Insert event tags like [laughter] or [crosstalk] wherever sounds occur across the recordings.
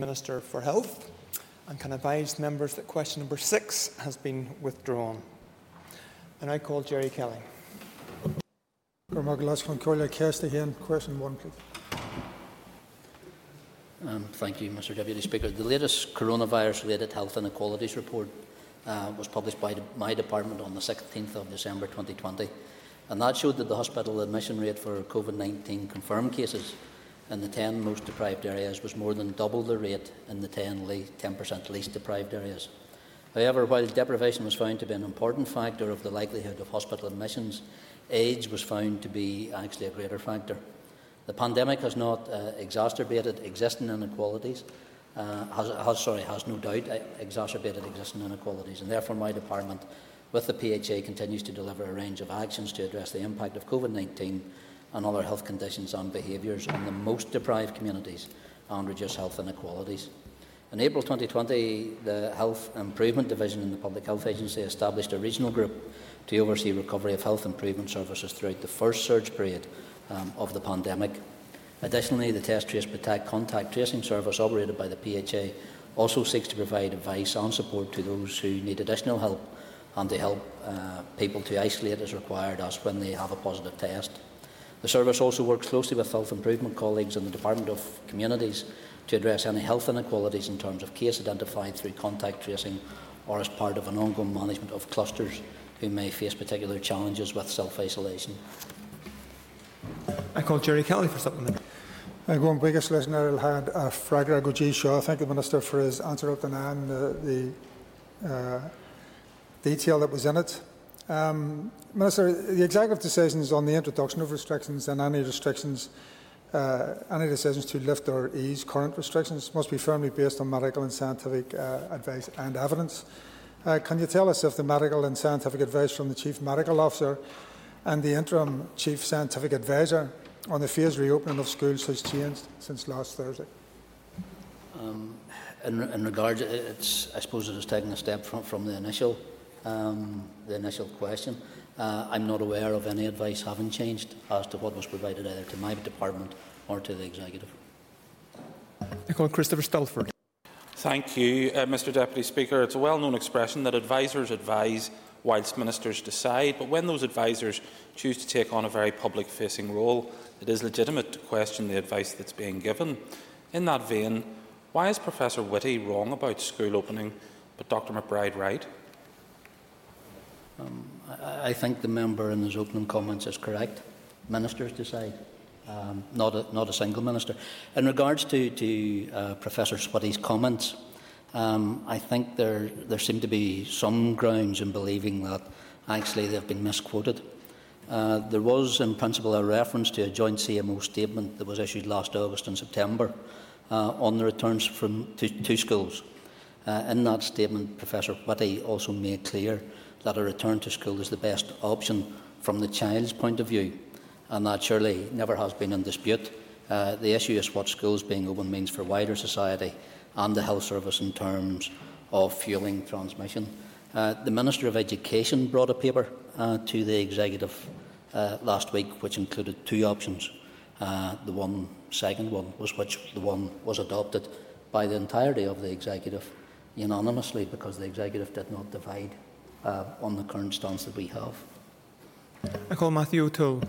Minister for Health and can advise members that question number six has been withdrawn. And I call Gerry Kelly. Question one, please. Um, thank you, Mr Deputy Speaker. The latest coronavirus-related health inequalities report uh, was published by my department on the 16th of December 2020, and that showed that the hospital admission rate for COVID-19 confirmed cases in the 10 most deprived areas was more than double the rate in the 10 10% least deprived areas. However, while deprivation was found to be an important factor of the likelihood of hospital admissions, age was found to be actually a greater factor. The pandemic has not uh, exacerbated existing inequalities, uh, has, has, sorry, has no doubt uh, exacerbated existing inequalities, and therefore my department, with the PHA, continues to deliver a range of actions to address the impact of COVID-19 and other health conditions and behaviours in the most deprived communities and reduce health inequalities. In April 2020, the Health Improvement Division in the Public Health Agency established a regional group to oversee recovery of health improvement services throughout the first surge period um, of the pandemic. Additionally, the Test Trace Protect contact tracing service operated by the PHA also seeks to provide advice and support to those who need additional help and to help uh, people to isolate as required as when they have a positive test. The service also works closely with health improvement colleagues in the Department of Communities to address any health inequalities in terms of case identified through contact tracing or as part of an ongoing management of clusters who may face particular challenges with self-isolation. I call Gerry Kelly for supplement. I uh, go on biggest listener I had uh, a fragra go Shaw. Thank the Minister for his answer up and the, the uh, detail that was in it. Um, Minister, the executive decisions on the introduction of restrictions and any restrictions, uh, any decisions to lift or ease current restrictions must be firmly based on medical and scientific uh, advice and evidence. Uh, can you tell us if the medical and scientific advice from the Chief Medical Officer and the interim Chief Scientific Advisor on the phased reopening of schools has changed since last Thursday? Um, in, in regard, it's, I suppose it has taken a step from, from the initial um, the initial question. Uh, I'm not aware of any advice having changed as to what was provided either to my department or to the executive. I call Christopher Stalford. Thank you, uh, Mr Deputy Speaker. It's a well-known expression that advisers advise whilst ministers decide, but when those advisers choose to take on a very public-facing role, it is legitimate to question the advice that's being given. In that vein, why is Professor Whitty wrong about school opening, but Dr McBride right? Um, I, I, think the member in his opening comments is correct. Ministers decide, um, not, a, not a single minister. In regards to, to uh, Professor Whitty's comments, um, I think there, there seem to be some grounds in believing that actually they've been misquoted. Uh, there was, in principle, a reference to a joint CMO statement that was issued last August and September uh, on the returns from, to schools. Uh, in that statement, Professor Whitty also made clear that a return to school is the best option from the child's point of view, and that surely never has been in dispute. Uh, the issue is what schools being open means for wider society and the health service in terms of fuelling transmission. Uh, the Minister of Education brought a paper uh, to the Executive uh, last week which included two options. Uh, the one second one was which the one was adopted by the entirety of the Executive unanimously because the Executive did not divide uh, on the current stance that we have. I call Matthew O'Toole.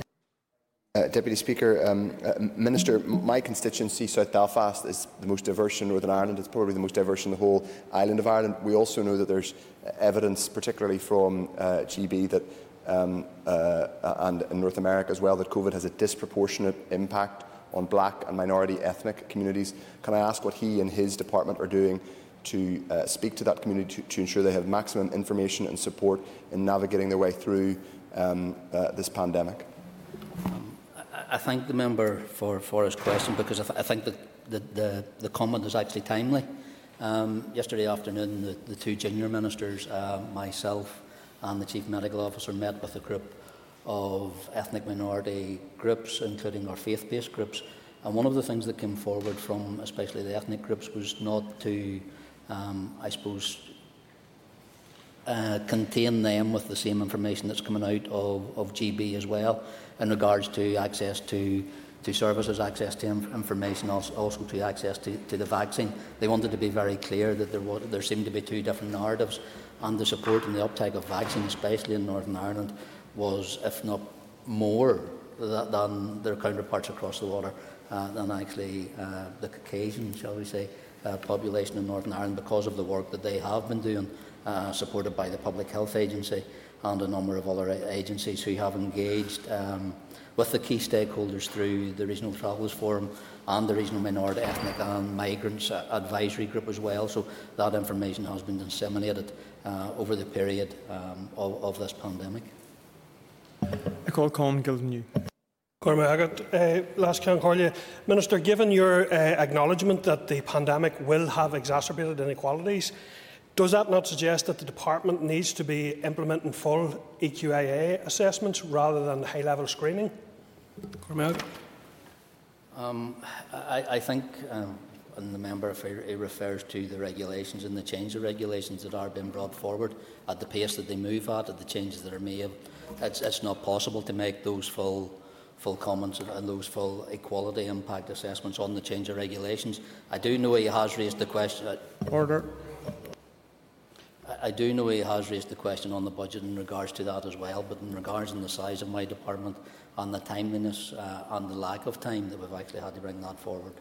Uh, Deputy Speaker, um, uh, Minister, my constituency, South Belfast, is the most diverse in Northern Ireland. It's probably the most diverse in the whole island of Ireland. We also know that there's evidence, particularly from uh, GB, that um, uh, and in North America as well, that COVID has a disproportionate impact on black and minority ethnic communities. Can I ask what he and his department are doing to uh, speak to that community to, to, ensure they have maximum information and support in navigating their way through um, uh, this pandemic? Um, I, I, thank the member for, for his question because I, th I think that the, the, the, comment is actually timely. Um, yesterday afternoon, the, the, two junior ministers, uh, myself and the Chief Medical Officer, met with a group of ethnic minority groups, including our faith-based groups. And one of the things that came forward from especially the ethnic groups was not to um, I suppose, uh, contain them with the same information that's coming out of, of GB as well in regards to access to to services, access to inf information, also, also to access to, to the vaccine. They wanted to be very clear that there, was, there seemed to be two different narratives, and the support and the uptake of vaccine, especially in Northern Ireland, was, if not more than their counterparts across the water, uh, than actually uh, the Caucasian, shall we say, uh, population in Northern Ireland because of the work that they have been doing, uh, supported by the Public Health Agency and a number of other agencies who have engaged um, with the key stakeholders through the Regional Travellers Forum and the Regional Minority Ethnic and Migrants Advisory Group as well. So that information has been disseminated uh, over the period um, of, of this pandemic. I call Colm Gilden Uh, last Corlia. Minister, given your uh, acknowledgement that the pandemic will have exacerbated inequalities, does that not suggest that the department needs to be implementing full EQIA assessments rather than high-level screening? Um, I, I, think, um, and the member refers to the regulations and the change of regulations that are being brought forward at the pace that they move at, at the changes that are made. It's, it's not possible to make those full full comments and those full equality impact assessments on the change of regulations. I do know he has raised the question. Uh, Order. I do know he has raised the question on the budget in regards to that as well, but in regards to the size of my department and the timeliness uh, and the lack of time that we've actually had to bring that forward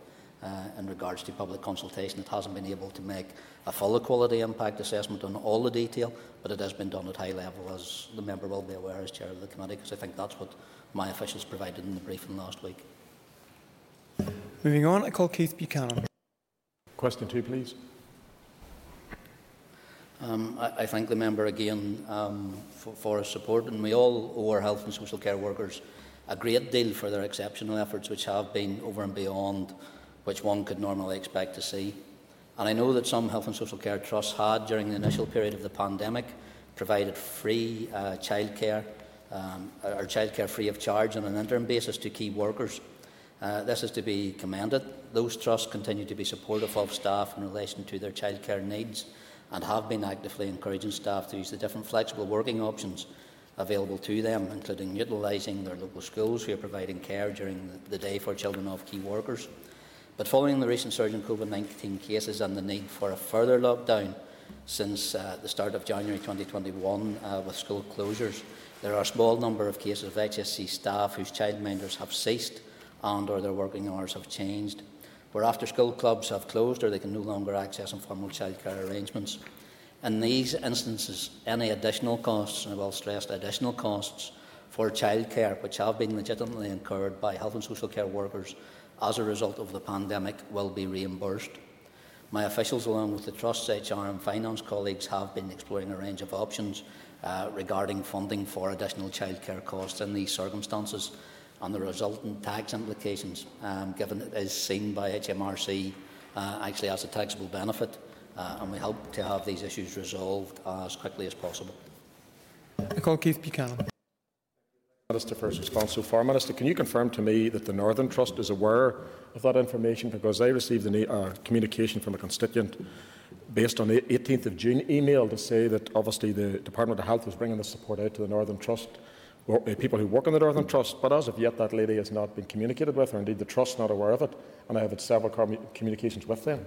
uh, in regards to public consultation, it hasn't been able to make a full equality impact assessment on all the detail, but it has been done at high level, as the member will be aware as chair of the committee, because I think that's what my officials provided in the briefing last week. Moving on, I call Keith Buchanan. Question two, please. Um, I, I, thank the member again um, for, for, his support, and we all owe our health and social care workers a great deal for their exceptional efforts, which have been over and beyond which one could normally expect to see. And I know that some health and social care trusts had, during the initial period of the pandemic, provided free uh, childcare um, or childcare free of charge on an interim basis to key workers. Uh, this is to be commended. Those trusts continue to be supportive of staff in relation to their childcare needs and have been actively encouraging staff to use the different flexible working options available to them, including utilising their local schools who are providing care during the day for children of key workers. But following the recent surge in COVID 19 cases and the need for a further lockdown since uh, the start of January 2021 uh, with school closures, there are a small number of cases of HSC staff whose childminders have ceased and or their working hours have changed, where after school clubs have closed or they can no longer access informal childcare arrangements. In these instances, any additional costs, and I will stress additional costs, for childcare which have been legitimately incurred by health and social care workers as a result of the pandemic will be reimbursed. My officials, along with the Trust's HR and finance colleagues, have been exploring a range of options uh, regarding funding for additional childcare costs in these circumstances and the resultant tax implications, um, given it is seen by HMRC uh, actually as a taxable benefit. Uh, and we hope to have these issues resolved as quickly as possible. I call Keith Buchanan. Minister for his response so far. Minister, can you confirm to me that the Northern Trust is aware of that information? Because I received a uh, communication from a constituent based on the 18th of June email to say that obviously the Department of Health was bringing the support out to the Northern Trust, or, uh, people who work in the Northern Trust, but as of yet that lady has not been communicated with, or indeed the Trust not aware of it, and I have had several communications with them.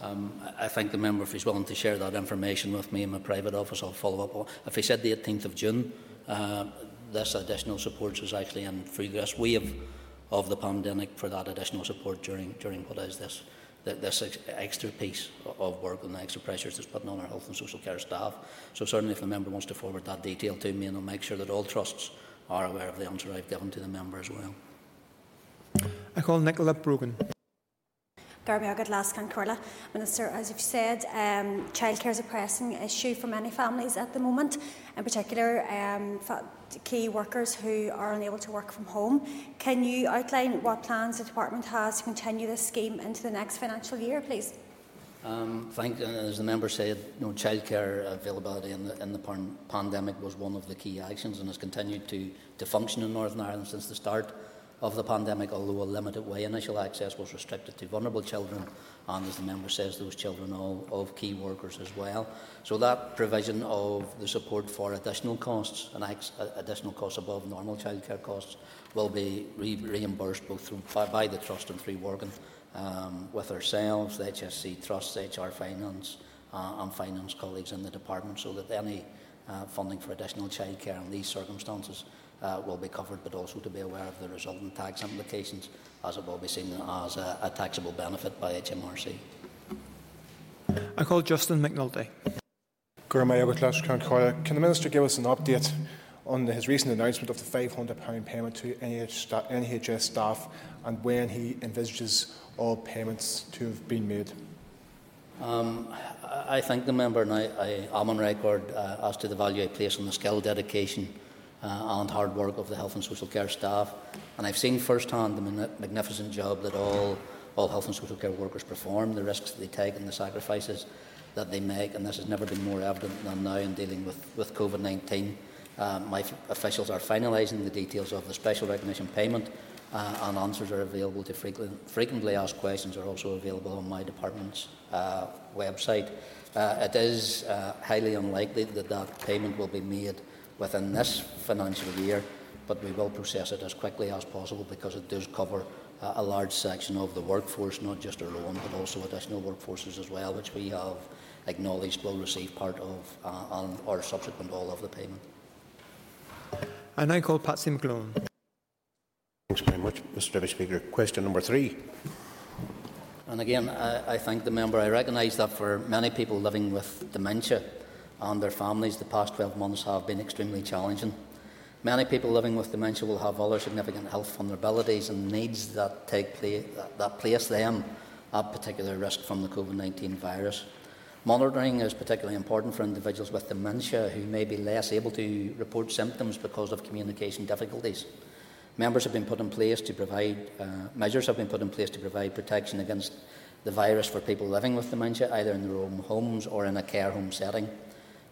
Um, I think the member, if he's willing to share that information with me in my private office, I'll follow up. If he said the 18th of June, uh, this additional support was actually in through this wave of the pandemic for that additional support during during what is this this extra piece of work and the extra pressures that's putting on our health and social care staff. So certainly if the member wants to forward that detail to me and I'll make sure that all trusts are aware of the answer I've given to the member as well. I call Nicola Brogan. Garby Last Corla. Minister, as you've said, um, childcare is a pressing issue for many families at the moment, in particular um, key workers who are unable to work from home. Can you outline what plans the Department has to continue this scheme into the next financial year, please? Um, thank, as the member said, you know, childcare availability in the, in the pandemic was one of the key actions and has continued to, to function in Northern Ireland since the start of the pandemic, although a limited way. Initial access was restricted to vulnerable children and, as the member says, those children of, of key workers as well. So that provision of the support for additional costs and additional costs above normal childcare costs will be re reimbursed both through, by, by, the Trust and through working um, with ourselves, the HSC Trust, HR Finance uh, and Finance colleagues in the department so that any uh, funding for additional childcare in these circumstances uh, will be covered, but also to be aware of the resultant tax implications as it will be seen as a, a taxable benefit by HMRC. I call Justin McNulty. Can the Minister give us an update on his recent announcement of the £500 payment to NHS staff and when he envisages all payments to have been made? Um, I thank the member and I, I am on record uh, as to the value I place on the skill, dedication uh, and hard work of the health and social care staff. And I've seen firsthand the magnificent job that all, all health and social care workers perform, the risks that they take and the sacrifices that they make. And this has never been more evident than now in dealing with, with COVID-19. Uh, my officials are finalising the details of the special recognition payment uh, and answers are available to frequent, frequently asked questions are also available on my department's uh, website. Uh, it is uh, highly unlikely that that payment will be made within this financial year, but we will process it as quickly as possible because it does cover uh, a large section of the workforce, not just our own, but also additional workforces as well, which we have acknowledged will receive part of uh, and, or subsequent all of the payment. I now call Patsy McGlone. Thanks very much, Mr Deputy Speaker. Question number three. And again, I, I thank the member. I recognise that for many people living with dementia and their families, the past 12 months have been extremely challenging. Many people living with dementia will have other significant health vulnerabilities and needs that, take place, that, that place them at particular risk from the COVID 19 virus. Monitoring is particularly important for individuals with dementia who may be less able to report symptoms because of communication difficulties. Members have been put in place to provide, uh, measures have been put in place to provide protection against the virus for people living with dementia, either in their own homes or in a care home setting.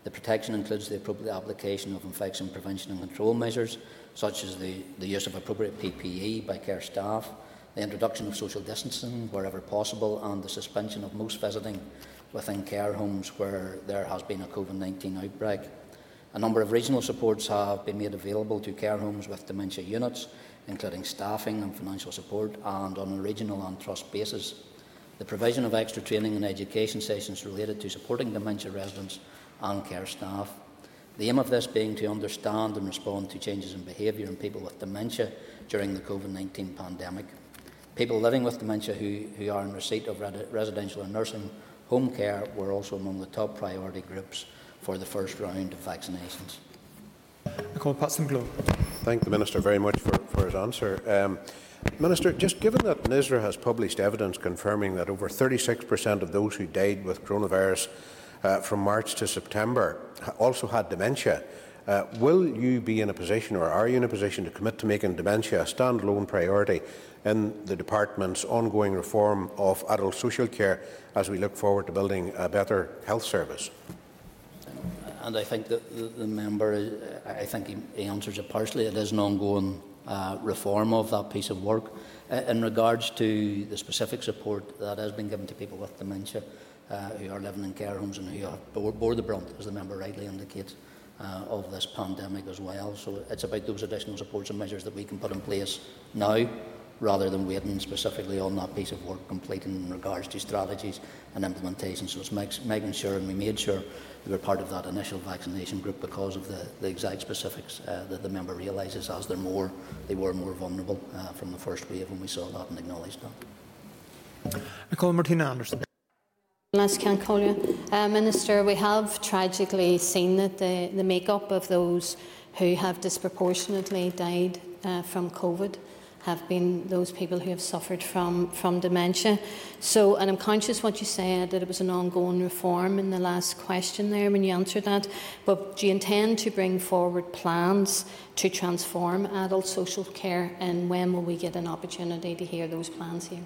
The protection includes the appropriate application of infection prevention and control measures, such as the, the use of appropriate PPE by care staff, the introduction of social distancing wherever possible, and the suspension of most visiting within care homes where there has been a COVID 19 outbreak. A number of regional supports have been made available to care homes with dementia units, including staffing and financial support, and on a regional and trust basis. The provision of extra training and education sessions related to supporting dementia residents and care staff. The aim of this being to understand and respond to changes in behaviour in people with dementia during the COVID 19 pandemic. People living with dementia who, who are in receipt of residential and nursing home care were also among the top priority groups for the first round of vaccinations. I call Pat Glow. Thank the Minister very much for, for his answer. Um, Minister, just given that NISRA has published evidence confirming that over 36% of those who died with coronavirus uh, from March to September also had dementia, uh, will you be in a position, or are you in a position, to commit to making dementia a standalone priority in the Department's ongoing reform of adult social care as we look forward to building a better health service? and I think that the, member, I think he, he, answers it partially. It is an ongoing uh, reform of that piece of work. Uh, in regards to the specific support that has been given to people with dementia uh, who are living in care homes and who have bore, bore the brunt, as the member rightly indicates, uh, of this pandemic as well. So it's about those additional supports and measures that we can put in place now rather than waiting specifically on that piece of work completing in regards to strategies and implementation. So it's making sure, and we made sure we were part of that initial vaccination group because of the, the exact specifics uh, that the member realises as they're more, they were more vulnerable uh, from the first wave when we saw that and acknowledged that. I call Martina Anderson. Uh, Minister, we have tragically seen that the, the makeup of those who have disproportionately died uh, from COVID have been those people who have suffered from, from dementia. So, and I'm conscious what you said that it was an ongoing reform in the last question there when you answered that. But do you intend to bring forward plans to transform adult social care, and when will we get an opportunity to hear those plans here?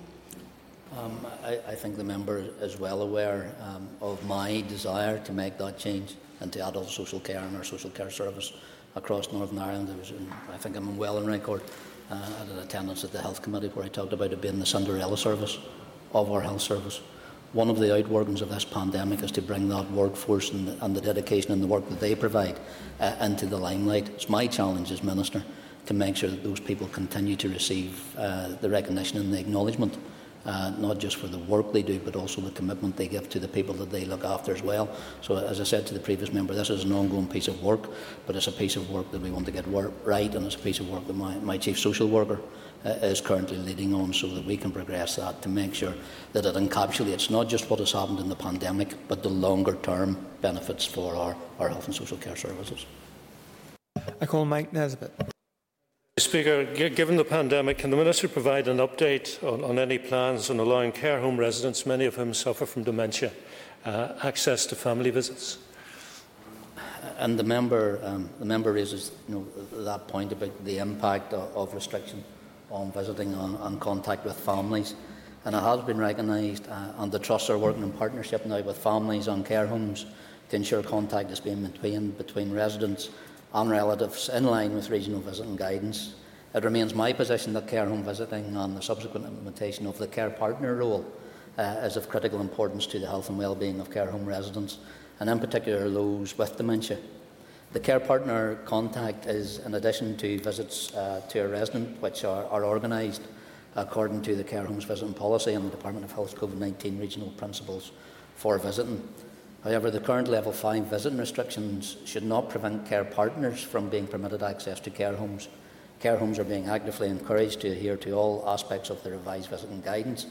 Um, I, I, think the member is well aware um, of my desire to make that change into adult social care and our social care service across Northern Ireland. Was, I think I'm well on record uh, at an attendance at the Health Committee where I talked about it being the Cinderella service of our health service. One of the outworkings of this pandemic is to bring that workforce and the, and the dedication and the work that they provide uh, into the limelight. It's my challenge as Minister to make sure that those people continue to receive uh, the recognition and the acknowledgement uh, not just for the work they do, but also the commitment they give to the people that they look after as well. So, as I said to the previous member, this is an ongoing piece of work, but it's a piece of work that we want to get right, and it's a piece of work that my, my chief social worker uh, is currently leading on so that we can progress that to make sure that it encapsulates not just what has happened in the pandemic, but the longer term benefits for our, our health and social care services. I call Mike Nesbitt. Speaker, given the pandemic, can the Minister provide an update on, on, any plans on allowing care home residents, many of whom suffer from dementia, uh, access to family visits? And the member, um, the member raises you know, that point about the impact of, of restriction on visiting and contact with families. And it has been recognised, uh, and the trusts are working in partnership now with families on care homes to ensure contact is being maintained between residents and relatives in line with regional visiting guidance. It remains my position that care home visiting and the subsequent implementation of the care partner role uh, is of critical importance to the health and well-being of care home residents, and in particular those with dementia. The care partner contact is in addition to visits uh, to a resident, which are, are organised according to the care homes visiting policy and the Department of Health COVID-19 regional principles for visiting. However, the current level 5 visiting restrictions should not prevent care partners from being permitted access to care homes. Care homes are being actively encouraged to adhere to all aspects of the revised visiting guidance,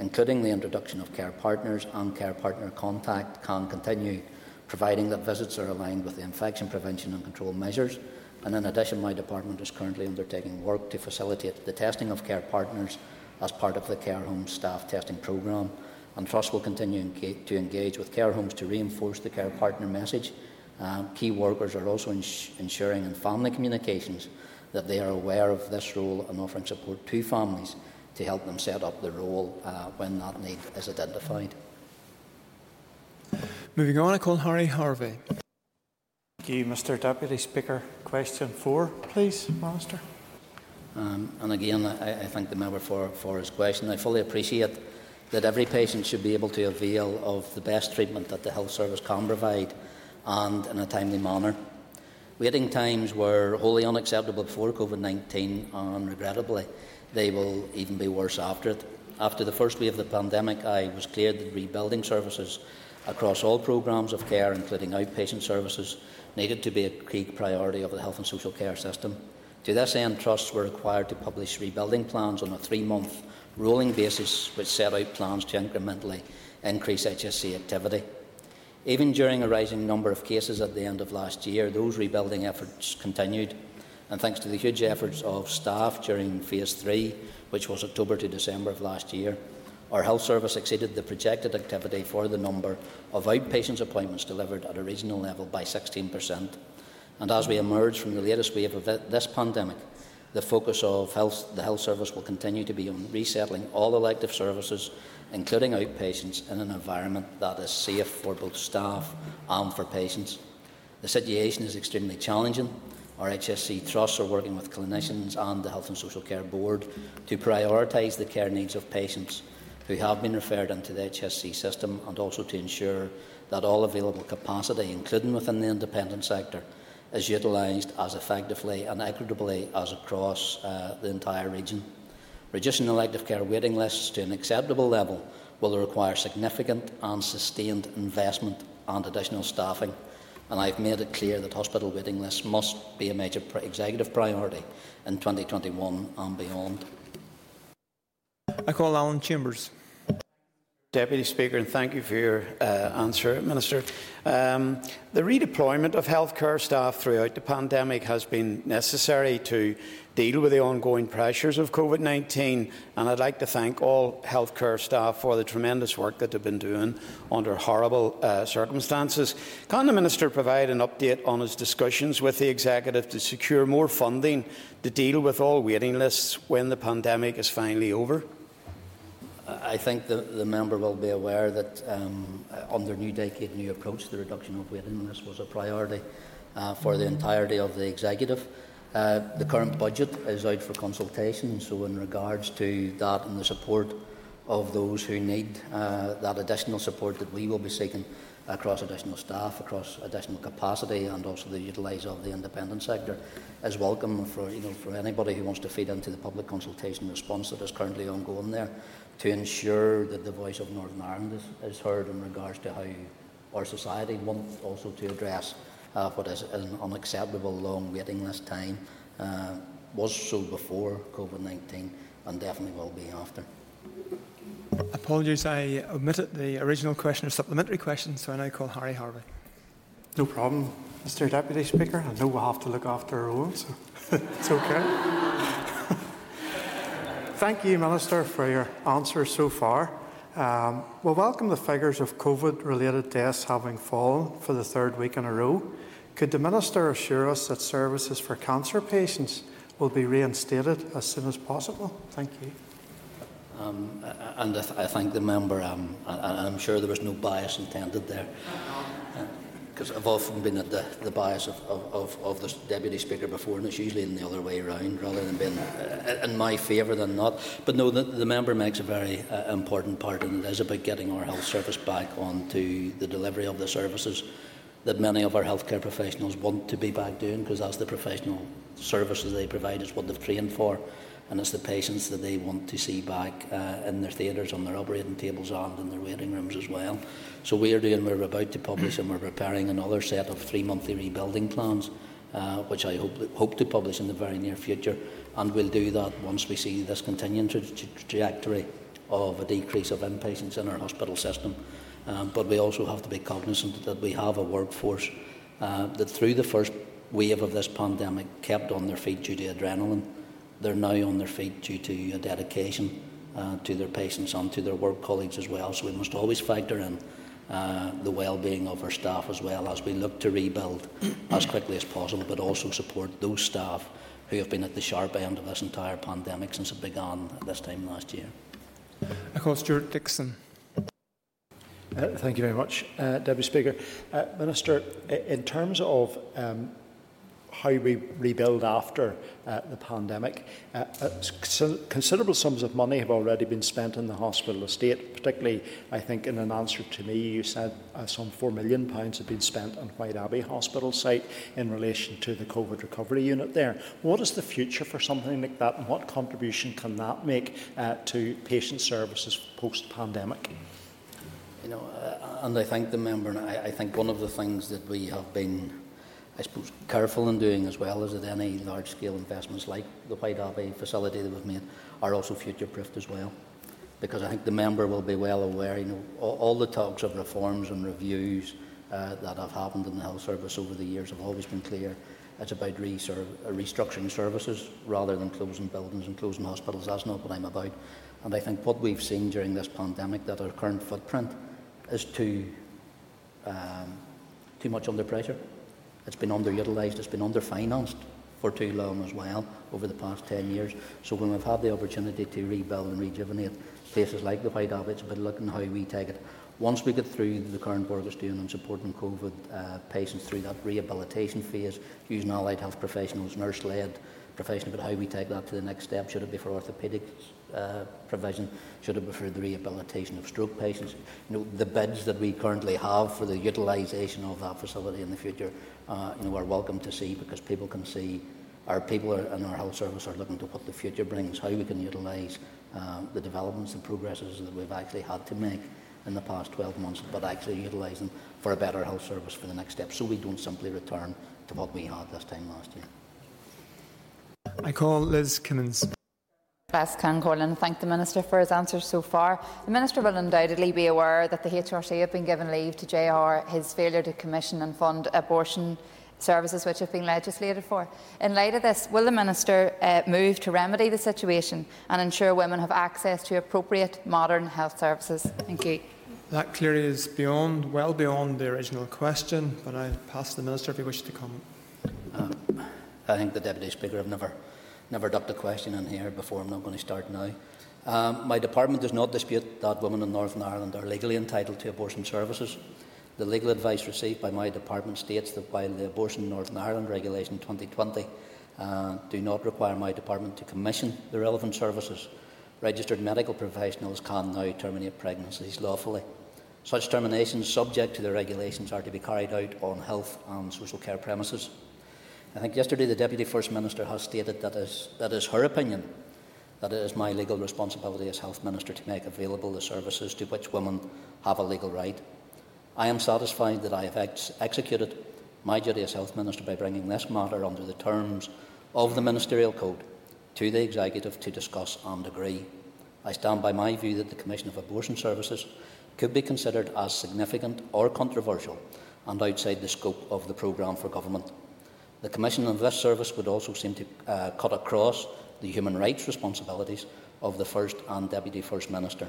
including the introduction of care partners and care partner contact can continue, providing that visits are aligned with the infection prevention and control measures. And in addition, my department is currently undertaking work to facilitate the testing of care partners as part of the care home staff testing programme and Trust will continue to engage with care homes to reinforce the care partner message. Um, key workers are also ins ensuring in family communications that they are aware of this role and offering support to families to help them set up the role uh, when that need is identified. Moving on, I call Harry Harvey. Thank you, Mr Deputy Speaker. Question four, please, Minister. Um, and again, I, I thank the member for, for his question. I fully appreciate that every patient should be able to avail of the best treatment that the health service can provide and in a timely manner. Waiting times were wholly unacceptable before COVID 19, and regrettably, they will even be worse after it. After the first wave of the pandemic, I was clear that rebuilding services across all programmes of care, including outpatient services, needed to be a key priority of the health and social care system. To this end, trusts were required to publish rebuilding plans on a three month rolling basis which set out plans to incrementally increase HSC activity. Even during a rising number of cases at the end of last year, those rebuilding efforts continued, and thanks to the huge efforts of staff during phase three, which was October to December of last year, our health service exceeded the projected activity for the number of outpatients appointments delivered at a regional level by 16%. And as we emerge from the latest wave of this pandemic, the focus of health, the health service will continue to be on resettling all elective services, including outpatients, in an environment that is safe for both staff and for patients. The situation is extremely challenging. Our HSC trusts are working with clinicians and the Health and Social Care Board to prioritise the care needs of patients who have been referred into the HSC system and also to ensure that all available capacity, including within the independent sector, is utilised as effectively and equitably as across uh, the entire region. Reducing elective care waiting lists to an acceptable level will require significant and sustained investment and additional staffing, and I've made it clear that hospital waiting lists must be a major executive priority in 2021 and beyond. I call Alan Chambers. Deputy Speaker, and thank you for your uh, answer, Minister. Um, the redeployment of healthcare staff throughout the pandemic has been necessary to deal with the ongoing pressures of COVID 19, and I'd like to thank all healthcare staff for the tremendous work that they've been doing under horrible uh, circumstances. Can the Minister provide an update on his discussions with the Executive to secure more funding to deal with all waiting lists when the pandemic is finally over? I think the, the member will be aware that um, under New Decade New Approach, the reduction of waiting lists was a priority uh, for the entirety of the executive. Uh, the current budget is out for consultation, so in regards to that and the support of those who need uh, that additional support that we will be seeking across additional staff, across additional capacity, and also the utilise of the independent sector is welcome for you know for anybody who wants to feed into the public consultation response that is currently ongoing there to ensure that the voice of Northern Ireland is, is heard in regards to how our society wants also to address uh, what is an unacceptable long waiting list time. Uh, was so before COVID-19 and definitely will be after. Apologies, I omitted the original question or supplementary question, so I now call Harry Harvey. No problem, Mr Deputy Speaker. I know we'll have to look after our own, so [laughs] it's okay. [laughs] Thank you, Minister, for your answers so far. Um, we welcome the figures of COVID related deaths having fallen for the third week in a row. Could the Minister assure us that services for cancer patients will be reinstated as soon as possible? Thank you. Um, and I, th I thank the member, um, and I'm sure there was no bias intended there. Because uh, I've often been at the, the bias of, of, of the Deputy Speaker before, and it's usually in the other way around, rather than being uh, in my favour than not. But no, the, the member makes a very uh, important part, and it is about getting our health service back onto the delivery of the services that many of our healthcare professionals want to be back doing, because that's the professional services they provide, it's what they've trained for and it's the patients that they want to see back uh, in their theatres, on their operating tables and in their waiting rooms as well. So we are doing, we're about to publish and we're preparing another set of three monthly rebuilding plans, uh, which I hope, hope to publish in the very near future. And we'll do that once we see this continuing tra tra trajectory of a decrease of inpatients in our hospital system. Um, but we also have to be cognizant that we have a workforce uh, that through the first wave of this pandemic kept on their feet due to adrenaline they're now on their feet due to a dedication uh, to their patients and to their work colleagues as well. So we must always factor in uh, the well-being of our staff as well as we look to rebuild [coughs] as quickly as possible, but also support those staff who have been at the sharp end of this entire pandemic since it began this time last year. I call Stewart Dickson. Uh, thank you very much, uh, Deputy Speaker. Uh, Minister, in terms of um, how we rebuild after uh, the pandemic. Uh, uh, considerable sums of money have already been spent in the hospital estate, particularly, I think, in an answer to me, you said uh, some £4 million have been spent on Whiteabbey Hospital site in relation to the COVID recovery unit there. What is the future for something like that, and what contribution can that make uh, to patient services post pandemic? You know, uh, and I thank the member, and I, I think one of the things that we have been I suppose, careful in doing as well as that any large-scale investments like the Whiteabbey facility that we've made are also future-proofed as well. Because I think the member will be well aware, you know, all, all the talks of reforms and reviews uh, that have happened in the health service over the years have always been clear. It's about restructuring services rather than closing buildings and closing hospitals. That's not what I'm about. And I think what we've seen during this pandemic, that our current footprint is too, um, too much under pressure. It's been underutilised, it's been underfinanced for too long as well over the past 10 years. So when we've had the opportunity to rebuild and rejuvenate places like the Whiteabbey, it's about looking how we take it. Once we get through the current work it's doing on supporting COVID uh, patients through that rehabilitation phase, using allied health professionals, nurse-led professionals, about how we take that to the next step. Should it be for orthopaedic uh, provision? Should it be for the rehabilitation of stroke patients? You know, the bids that we currently have for the utilisation of that facility in the future uh, you know, are welcome to see because people can see our people are, in our health service are looking to what the future brings, how we can utilise uh, the developments and progresses that we've actually had to make in the past 12 months, but actually utilise them for a better health service for the next step, so we don't simply return to what we had this time last year. I call Liz Kimmins. Best can call and thank the Minister for his answers so far. The Minister will undoubtedly be aware that the HRC have been given leave to JR his failure to commission and fund abortion services which have been legislated for. In light of this, will the Minister uh, move to remedy the situation and ensure women have access to appropriate modern health services? Thank you. That clearly is beyond, well beyond the original question, but I'll pass to the Minister if he wishes to comment. Uh, I think the Deputy Speaker have never never ducked a question in here before. I'm not going to start now. Um, my department does not dispute that women in Northern Ireland are legally entitled to abortion services. The legal advice received by my department states that while the Abortion Northern Ireland Regulation 2020 uh, do not require my department to commission the relevant services. Registered medical professionals can now terminate pregnancies lawfully. Such terminations, subject to the regulations, are to be carried out on health and social care premises. I think yesterday the Deputy First Minister has stated that is, that is her opinion that it is my legal responsibility as Health Minister to make available the services to which women have a legal right. I am satisfied that I have ex executed my duty as Health Minister by bringing this matter under the terms of the Ministerial Code to the Executive to discuss and agree. I stand by my view that the Commission of Abortion Services could be considered as significant or controversial and outside the scope of the programme for government. The Commission of this service would also seem to uh, cut across the human rights responsibilities of the First and Deputy First Minister.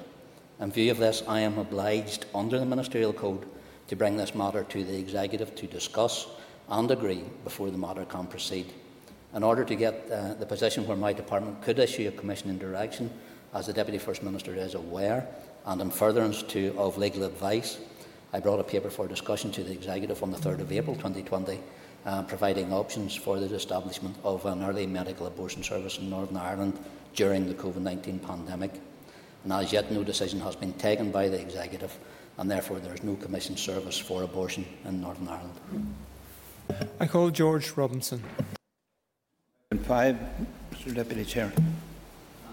In view of this, I am obliged under the Ministerial Code to bring this matter to the Executive to discuss and agree before the matter can proceed. In order to get uh, the position where my department could issue a commissioning direction, as the Deputy First Minister is aware, and in furtherance to, of legal advice, I brought a paper for discussion to the Executive on the 3rd of April 2020, uh, providing options for the establishment of an early medical abortion service in Northern Ireland during the COVID 19 pandemic. And as yet, no decision has been taken by the Executive, and therefore there is no Commission service for abortion in Northern Ireland. I call George Robinson. Five, Mr Deputy Chair.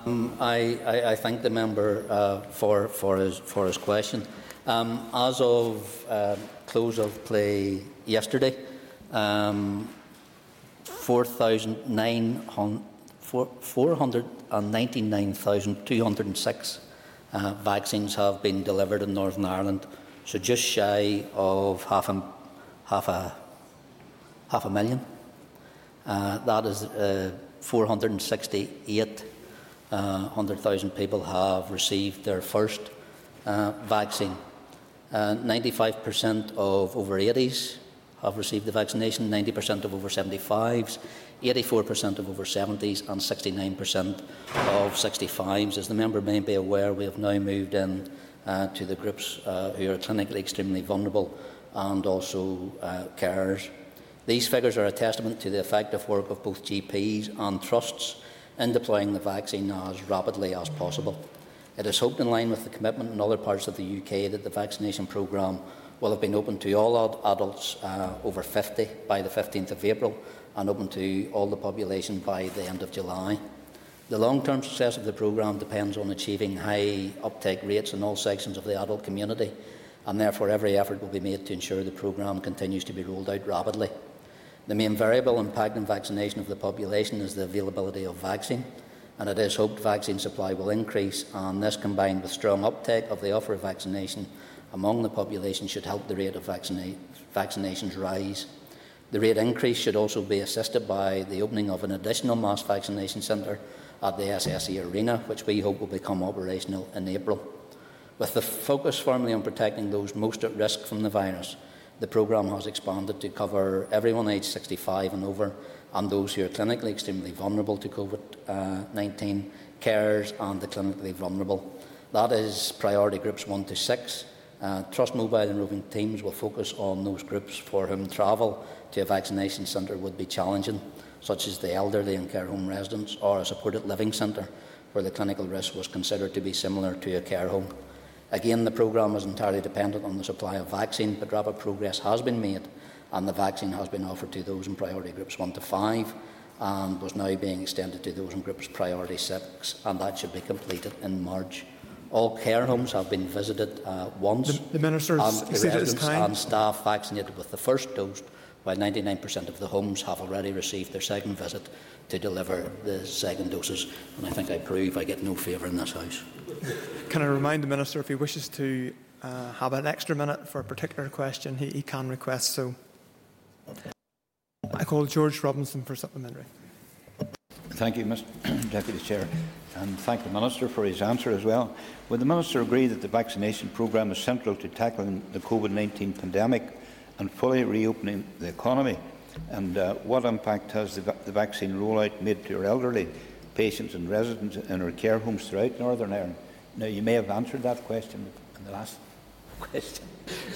Um, I, I, I, thank the member uh, for, for, his, for his question. Um, as of uh, close of play yesterday, um, 499,206 uh, vaccines have been delivered in Northern Ireland, so just shy of half a, half a, half a million. Uh, that is uh, 468 uh, people have received their first uh, vaccine. Uh, 95% of over 80s have received the vaccination, 90% of over 75s, 84% of over 70s, and 69% of 65s. As the member may be aware, we have now moved in uh, to the groups uh, who are clinically extremely vulnerable and also uh, carers. These figures are a testament to the effective work of both GPs and trusts in deploying the vaccine as rapidly as possible. It is hoped, in line with the commitment in other parts of the UK, that the vaccination programme will have been open to all adults uh, over 50 by the 15th of April and open to all the population by the end of July. The long term success of the programme depends on achieving high uptake rates in all sections of the adult community, and therefore every effort will be made to ensure the programme continues to be rolled out rapidly. The main variable impacting vaccination of the population is the availability of vaccine, and it is hoped vaccine supply will increase, and this combined with strong uptake of the offer of vaccination among the population should help the rate of vaccina- vaccinations rise. The rate increase should also be assisted by the opening of an additional mass vaccination centre at the SSE Arena, which we hope will become operational in April. With the focus firmly on protecting those most at risk from the virus, the programme has expanded to cover everyone aged 65 and over and those who are clinically extremely vulnerable to COVID uh, 19, carers, and the clinically vulnerable. That is priority groups 1 to 6. Uh, Trust Mobile and roving teams will focus on those groups for whom travel to a vaccination centre would be challenging, such as the elderly and care home residents, or a supported living centre where the clinical risk was considered to be similar to a care home. Again, the programme is entirely dependent on the supply of vaccine, but rapid progress has been made and the vaccine has been offered to those in priority groups 1 to 5 and was now being extended to those in groups priority 6 and that should be completed in March. All care homes have been visited uh, once the, the Minister and residents and staff vaccinated with the first dose while 99% of the homes have already received their second visit to deliver the second doses. And I think I prove I get no favour in this House. Can I remind the Minister if he wishes to uh, have an extra minute for a particular question, he, he can request so. I call George Robinson for supplementary. Thank you, Mr [clears throat] Deputy Chair, and thank the Minister for his answer as well. Would the Minister agree that the vaccination programme is central to tackling the COVID-19 pandemic and fully reopening the economy? And uh, what impact has the, the vaccine rollout made to our elderly patients and residents in our care homes throughout Northern Ireland? Now, you may have answered that question in the last [laughs] question.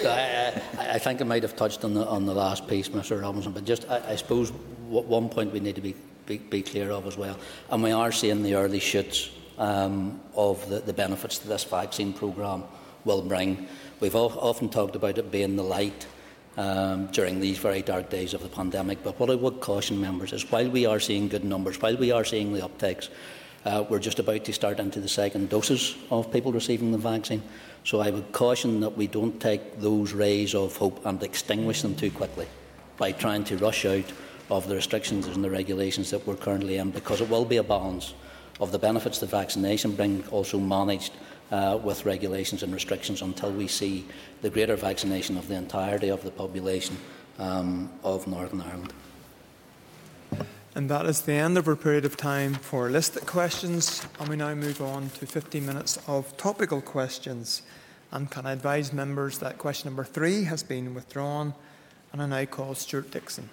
I, I, think I might have touched on the, on the last piece, Mr Robinson, but just I, I suppose one point we need to be be, be clear of as well. And we are seeing the early shoots um, of the, the benefits that this vaccine programme will bring. We've often talked about it being the light um, during these very dark days of the pandemic. But what I would caution members is while we are seeing good numbers, while we are seeing the uptakes, uh, we're just about to start into the second doses of people receiving the vaccine. So I would caution that we don't take those rays of hope and extinguish them too quickly by trying to rush out of the restrictions and the regulations that we're currently in, because it will be a balance of the benefits that vaccination brings, also managed uh, with regulations and restrictions until we see the greater vaccination of the entirety of the population um, of Northern Ireland. And that is the end of our period of time for listed questions. And we now move on to 15 minutes of topical questions. And can I advise members that question number three has been withdrawn? And I now call Stewart Dickson.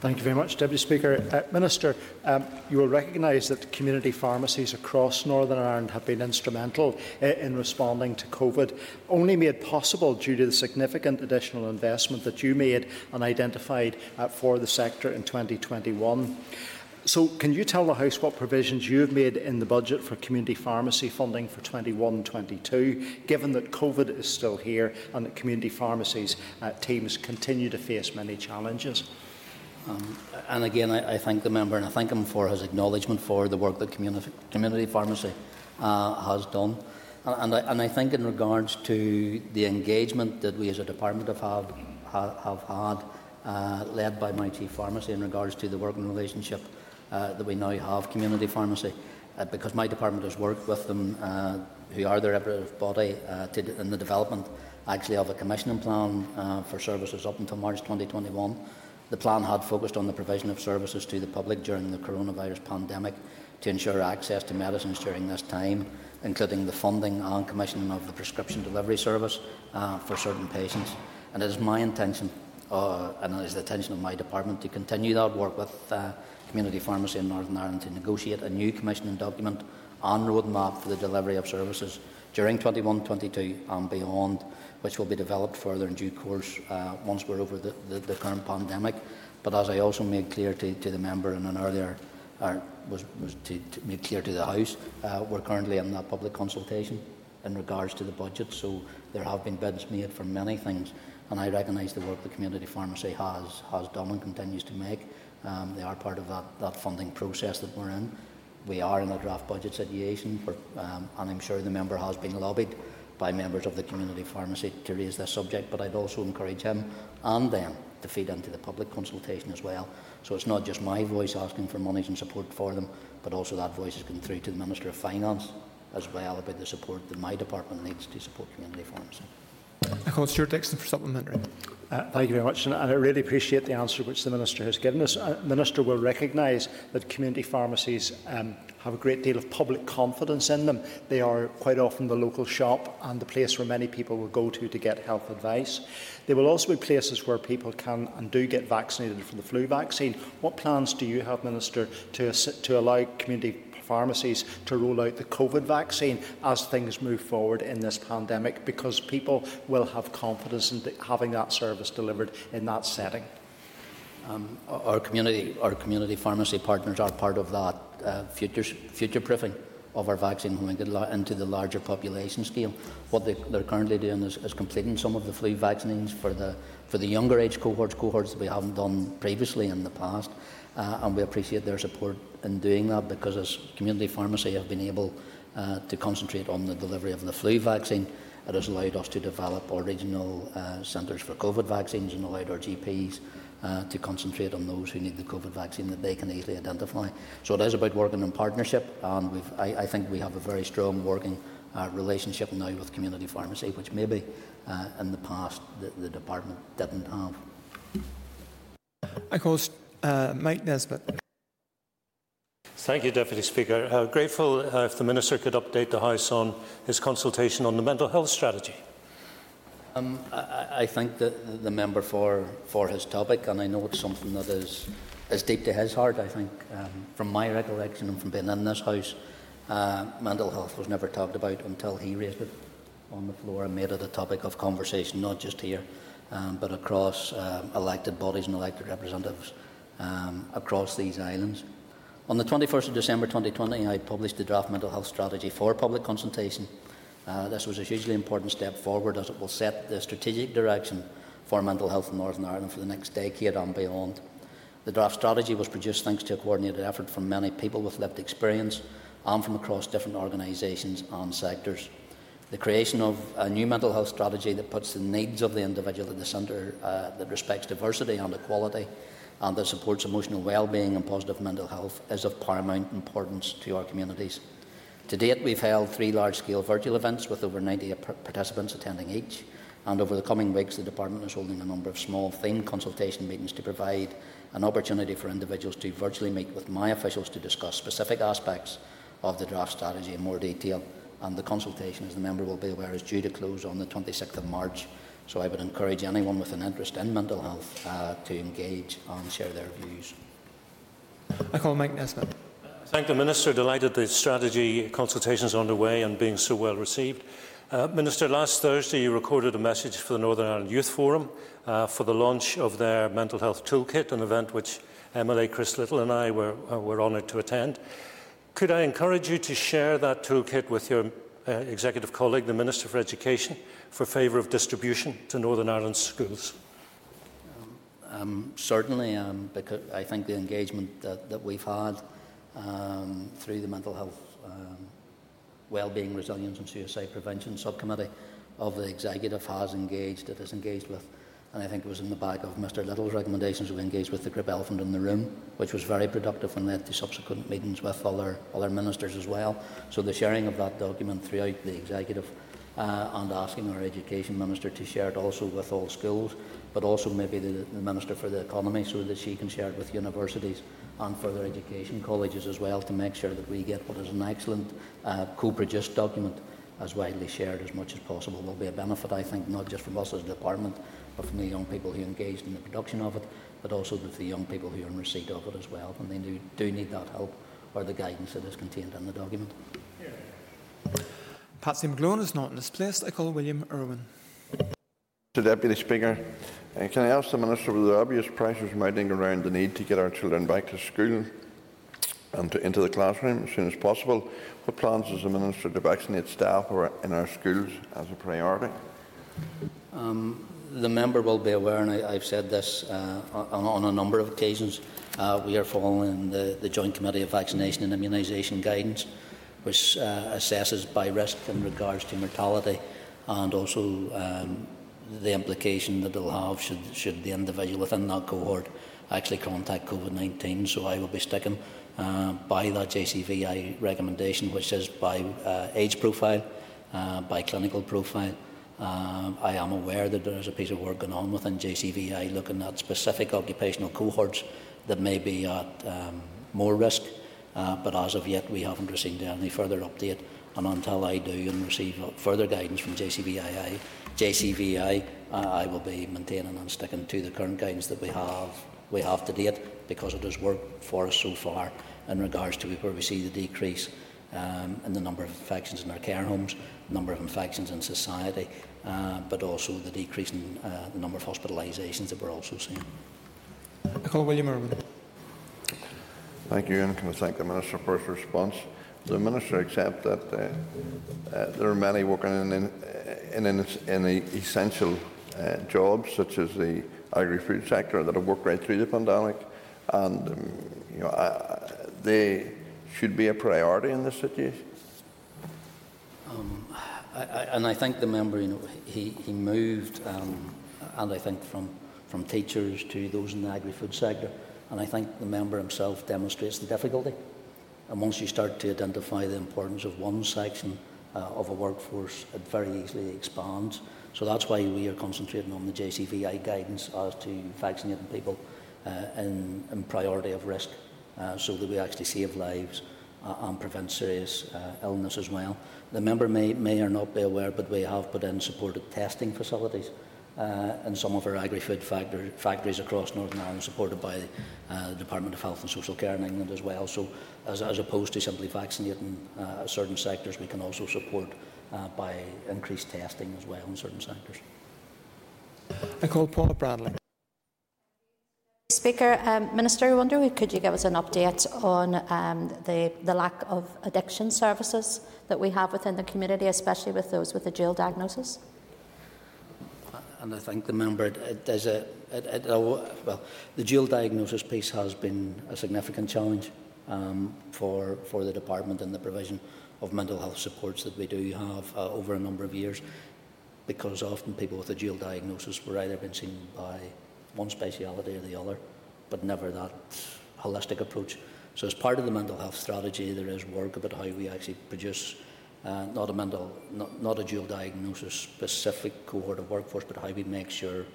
Thank you very much, Deputy Speaker. Uh, Minister, um, you will recognise that community pharmacies across Northern Ireland have been instrumental uh, in responding to COVID, only made possible due to the significant additional investment that you made and identified uh, for the sector in 2021. So, can you tell the House what provisions you have made in the budget for community pharmacy funding for 21-22, given that COVID is still here and that community pharmacies uh, teams continue to face many challenges? Um, and again, I, I, thank the member and I thank him for his acknowledgement for the work that community, community pharmacy uh, has done. And, and, I, and, I, think in regards to the engagement that we as a department have, have, have had, uh, led by my chief pharmacy in regards to the working relationship uh, that we now have community pharmacy, uh, because my department has worked with them, uh, who are the representative body, uh, to, in the development actually of a commissioning plan for services up until March 2021. The plan had focused on the provision of services to the public during the coronavirus pandemic to ensure access to medicines during this time, including the funding and commissioning of the prescription delivery service uh, for certain patients. And it is my intention, uh, and it is the intention of my department, to continue that work with uh, Community Pharmacy in Northern Ireland to negotiate a new commissioning document and roadmap for the delivery of services during 21-22 and beyond which will be developed further in due course uh, once we're over the, the, the, current pandemic. But as I also made clear to, to the member in an earlier, uh, was, was to, to make clear to the House, uh, we're currently in that public consultation in regards to the budget. So there have been bids made for many things, and I recognise the work the community pharmacy has has done and continues to make. Um, they are part of that, that funding process that we're in. We are in a draft budget situation, for, um, and I'm sure the member has been lobbied by members of the community pharmacy to raise this subject, but I'd also encourage him and them to feed into the public consultation as well. So it's not just my voice asking for monies and support for them, but also that voice is going through to the Minister of Finance as well about the support that my department needs to support community pharmacy. I call Stuart Dixon for supplementary. Uh, thank you very much, and, and I really appreciate the answer which the Minister has given us. Uh, the Minister will recognise that community pharmacies um, have a great deal of public confidence in them. They are quite often the local shop and the place where many people will go to to get health advice. They will also be places where people can and do get vaccinated for the flu vaccine. What plans do you have, Minister, to, to allow community pharmacies to roll out the COVID vaccine as things move forward in this pandemic because people will have confidence in having that service delivered in that setting. Um, our community, our community pharmacy partners are part of that uh, future future proofing of our vaccine when we get into the larger population scale. What they, are currently doing is, is, completing some of the flu vaccines for the for the younger age cohorts, cohorts that we haven't done previously in the past, uh, and we appreciate their support in doing that because as community pharmacy have been able uh, to concentrate on the delivery of the flu vaccine. It has allowed us to develop our regional uh, centres for COVID vaccines and allowed our GPs uh, to concentrate on those who need the COVID vaccine that they can easily identify. So it is about working in partnership, and we've, I, I think we have a very strong working uh, relationship now with community pharmacy, which maybe uh, in the past the, the, department didn't have. I call uh, Mike Nesbitt. Thank you, Deputy Speaker. Uh, grateful uh, if the Minister could update the House on his consultation on the mental health strategy. Um, I, I, think that the member for, for his topic, and I know it's something that is, is deep to his heart, I think, um, from my recollection and from being in this House, uh, mental health was never talked about until he raised it on the floor and made it a topic of conversation, not just here, um, but across um, elected bodies and elected representatives um, across these islands. On the 21st of December 2020, I published the draft mental health strategy for public consultation. Uh, this was a hugely important step forward as it will set the strategic direction for mental health in Northern Ireland for the next decade and beyond. The draft strategy was produced thanks to a coordinated effort from many people with lived experience and from across different organisations and sectors. The creation of a new mental health strategy that puts the needs of the individual at the centre, uh, that respects diversity and equality, and that supports emotional well-being and positive mental health is of paramount importance to our communities. To date, we've held three large-scale virtual events with over 90 participants attending each, and over the coming weeks, the Department is holding a number of small themed consultation meetings to provide an opportunity for individuals to virtually meet with my officials to discuss specific aspects of the draft strategy in more detail. And the consultation, as the member will be aware, is due to close on the 26th of March. So I would encourage anyone with an interest in mental health uh, to engage and share their views. I call Mike Nesbitt. Thank the Minister. Delighted the strategy consultations underway and being so well received. Uh, Minister, last Thursday you recorded a message for the Northern Ireland Youth Forum uh, for the launch of their Mental Health Toolkit, an event which MLA Chris Little and I were, uh, were honoured to attend. Could I encourage you to share that toolkit with your uh, executive colleague, the Minister for Education, for favour of distribution to Northern Ireland schools? Um, um, certainly, um, because I think the engagement that, that we've had um, through the mental health, um, wellbeing, resilience and suicide prevention subcommittee of the executive has engaged, it has engaged with and I think it was in the back of Mr Lyttle's recommendations we engaged with the group elephant in the room, which was very productive and led to subsequent meetings with other, other ministers as well. So the sharing of that document throughout the executive uh, and asking our education minister to share it also with all schools, but also maybe the, the minister for the economy so that she can share it with universities and further education colleges as well to make sure that we get what is an excellent uh, co-produced document as widely shared as much as possible will be a benefit, I think, not just from us as a department, but from the young people who engaged in the production of it, but also with the young people who are in receipt of it as well, and they do, do need that help or the guidance that is contained in the document. Patsy McGlone is not in this place. I call William Irwin. Mr Deputy Speaker, uh, can I ask the Minister whether the obvious pressures mounting around the need to get our children back to school and to, into the classroom as soon as possible, what plans does the Minister to vaccinate staff in our schools as a priority? Um, the member will be aware, and I, have said this uh, on, on, a number of occasions, uh, we are following the, the, Joint Committee of Vaccination and Immunisation guidance, which uh, assesses by risk in regards to mortality and also um, the implication that it will have should, should the individual within that cohort actually contact COVID-19. So I will be sticking uh, by that JCVI recommendation, which is by uh, age profile, uh, by clinical profile, I am aware that there is a piece of work going on within JCVI looking at specific occupational cohorts that may be at um, more risk, uh, but as of yet we haven't received any further update. And until I do and receive further guidance from JCVI, JCVI, uh, I will be maintaining and sticking to the current guidance that we have we have to date because it has worked for us so far in regards to where we see the decrease um, in the number of infections in our care homes, number of infections in society, uh, but also the decrease in uh, the number of hospitalisations that we're also seeing. I call William Irwin. Thank you, and can I thank the Minister for his response. Does the Minister accept that uh, uh, there are many working in, in, in, in essential uh, jobs, such as the agri-food sector, that have worked right through the pandemic, and um, you know, they should be a priority in this situation? Um, I, I, and I think the member, you know, he, he moved, um, and I think from, from teachers to those in the agri-food sector, and I think the member himself demonstrates the difficulty. And once you start to identify the importance of one section uh, of a workforce, it very easily expands. So that's why we are concentrating on the JCVI guidance as to vaccinating people uh, in, in priority of risk, uh, so that we actually save lives uh, and prevent serious uh, illness as well. The member may, may or not be aware, but we have put in supported testing facilities uh, in some of our agri-food factor, factories across Northern Ireland, supported by uh, the Department of Health and Social Care in England as well. So, as, as opposed to simply vaccinating uh, certain sectors, we can also support uh, by increased testing as well in certain sectors. I call Paula Bradley. Speaker. Um, Minister, I wonder could you give us an update on um, the, the lack of addiction services that we have within the community, especially with those with a dual diagnosis? And I think the member, a, it, it, well, the dual diagnosis piece has been a significant challenge um, for, for the department in the provision of mental health supports that we do have uh, over a number of years because often people with a dual diagnosis were either been seen by one speciality or the other, but never that holistic approach. So as part of the mental health strategy, there is work about how we actually produce uh, not a mental, not, not a dual diagnosis specific cohort of workforce, but how we make sure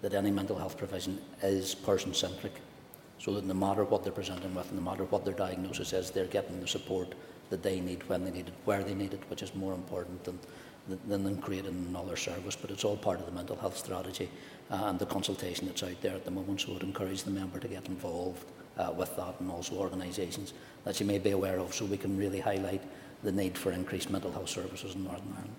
that any mental health provision is person-centric, so that no matter what they're presenting with, no matter what their diagnosis is, they're getting the support that they need when they need it, where they need it, which is more important than, than, than creating another service. But it's all part of the mental health strategy and the consultation that's out there at the moment. So I would encourage the member to get involved uh, with that and also organisations that you may be aware of so we can really highlight the need for increased mental health services in Northern Ireland.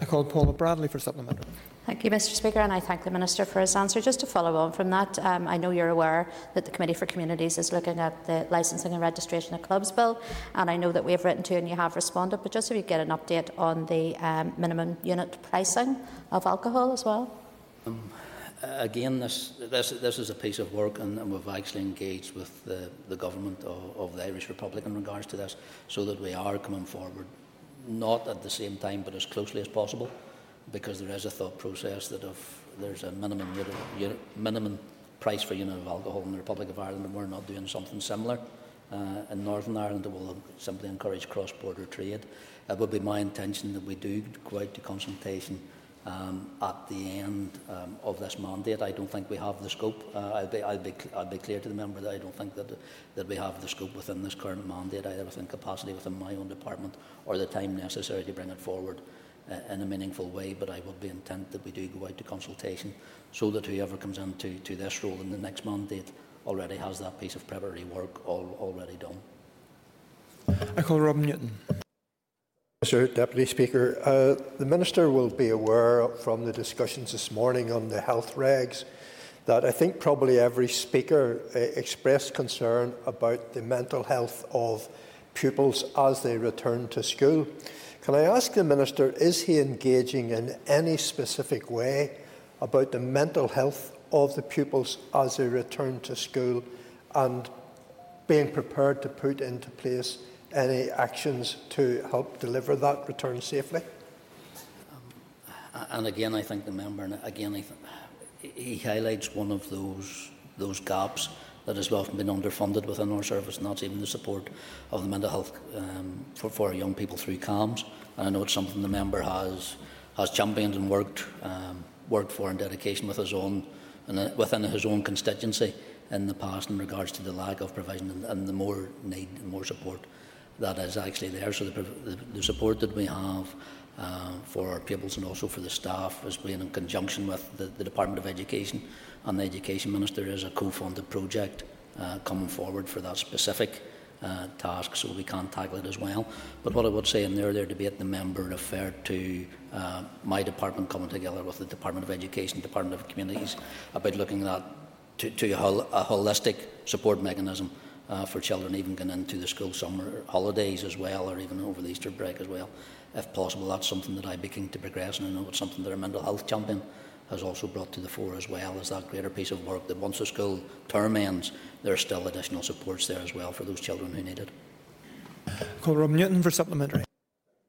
I call Paula Bradley for supplementary. Thank you, Mr Speaker, and I thank the Minister for his answer. Just to follow on from that, um, I know you're aware that the Committee for Communities is looking at the Licensing and Registration of Clubs Bill, and I know that we have written to you and you have responded, but just if you get an update on the um, minimum unit pricing of alcohol as well. Um, again, this, this, this is a piece of work, and, and we've actually engaged with the, the government of, of the Irish Republic in regards to this, so that we are coming forward, not at the same time, but as closely as possible because there is a thought process that if there's a minimum, unit, minimum price for unit of alcohol in the Republic of Ireland and we're not doing something similar uh, in Northern Ireland, it will simply encourage cross-border trade. It would be my intention that we do go out to consultation um, at the end um, of this mandate. I don't think we have the scope. Uh, I'll, be, I'll, be, I'll be clear to the member that I don't think that, that we have the scope within this current mandate, either within capacity within my own department or the time necessary to bring it forward uh, in a meaningful way. But I would be intent that we do go out to consultation so that whoever comes into to this role in the next mandate already has that piece of preparatory work all, already done. I call Rob Newton. Mr Deputy Speaker, uh, the Minister will be aware from the discussions this morning on the health regs that I think probably every speaker uh, expressed concern about the mental health of pupils as they return to school. Can I ask the Minister, is he engaging in any specific way about the mental health of the pupils as they return to school and being prepared to put into place any actions to help deliver that return safely? Um, and again, I think the member, again, I he highlights one of those those gaps that has often been underfunded within our service, and that's even the support of the mental health um, for, for young people through CAMHS. And I know it's something the member has has championed and worked um, worked for in dedication with his own and uh, within his own constituency in the past in regards to the lack of provision and, and the more need and more support that is actually there. So the, the, support that we have uh, for our pupils and also for the staff is being in conjunction with the, the Department of Education and the Education Minister is a co-funded project uh, coming forward for that specific uh, task, so we can tackle it as well. But what I would say in the earlier debate, the member referred to uh, my department coming together with the Department of Education, Department of Communities, about looking at to, to a, hol a holistic support mechanism uh, for children even going into the school summer holidays as well, or even over the Easter break as well. If possible, that's something that I'd be keen to progress, and I know it's something that our mental health champion has also brought to the fore as well as that greater piece of work that once the school term ends, there are still additional supports there as well for those children who need it. Call Rob Newton for supplementary.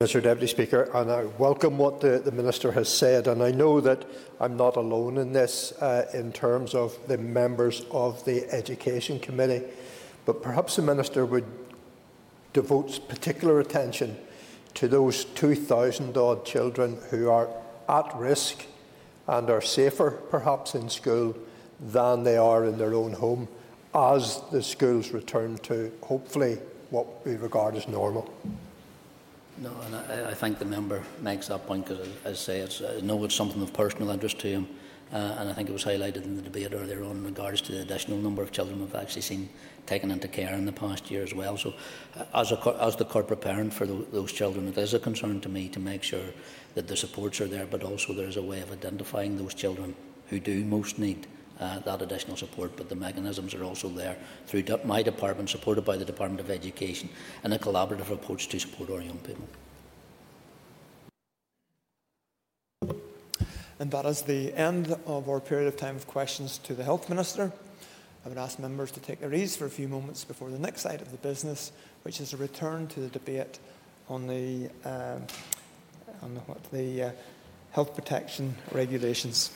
Mr Deputy Speaker, and I welcome what the, the Minister has said, and I know that I'm not alone in this uh, in terms of the members of the Education Committee, but perhaps the Minister would devote particular attention to those 2,000 odd children who are at risk and are safer, perhaps, in school than they are in their own home as the schools return to, hopefully, what we regard as normal. No, and I, I think the member makes that point because, as I say, it's, I know it's something of personal interest to him, uh, and I think it was highlighted in the debate earlier on in regards to the additional number of children we've actually seen taken into care in the past year as well. So, uh, as, a, as the corporate parent for the, those children, it is a concern to me to make sure that the supports are there, but also there's a way of identifying those children who do most need uh, that additional support, but the mechanisms are also there through my department, supported by the Department of Education, and a collaborative approach to support our young people. And that is the end of our period of time of questions to the Health Minister. I would ask members to take their ease for a few moments before the next item of the business, which is a return to the debate on the, um, on the, what, the uh, health protection regulations.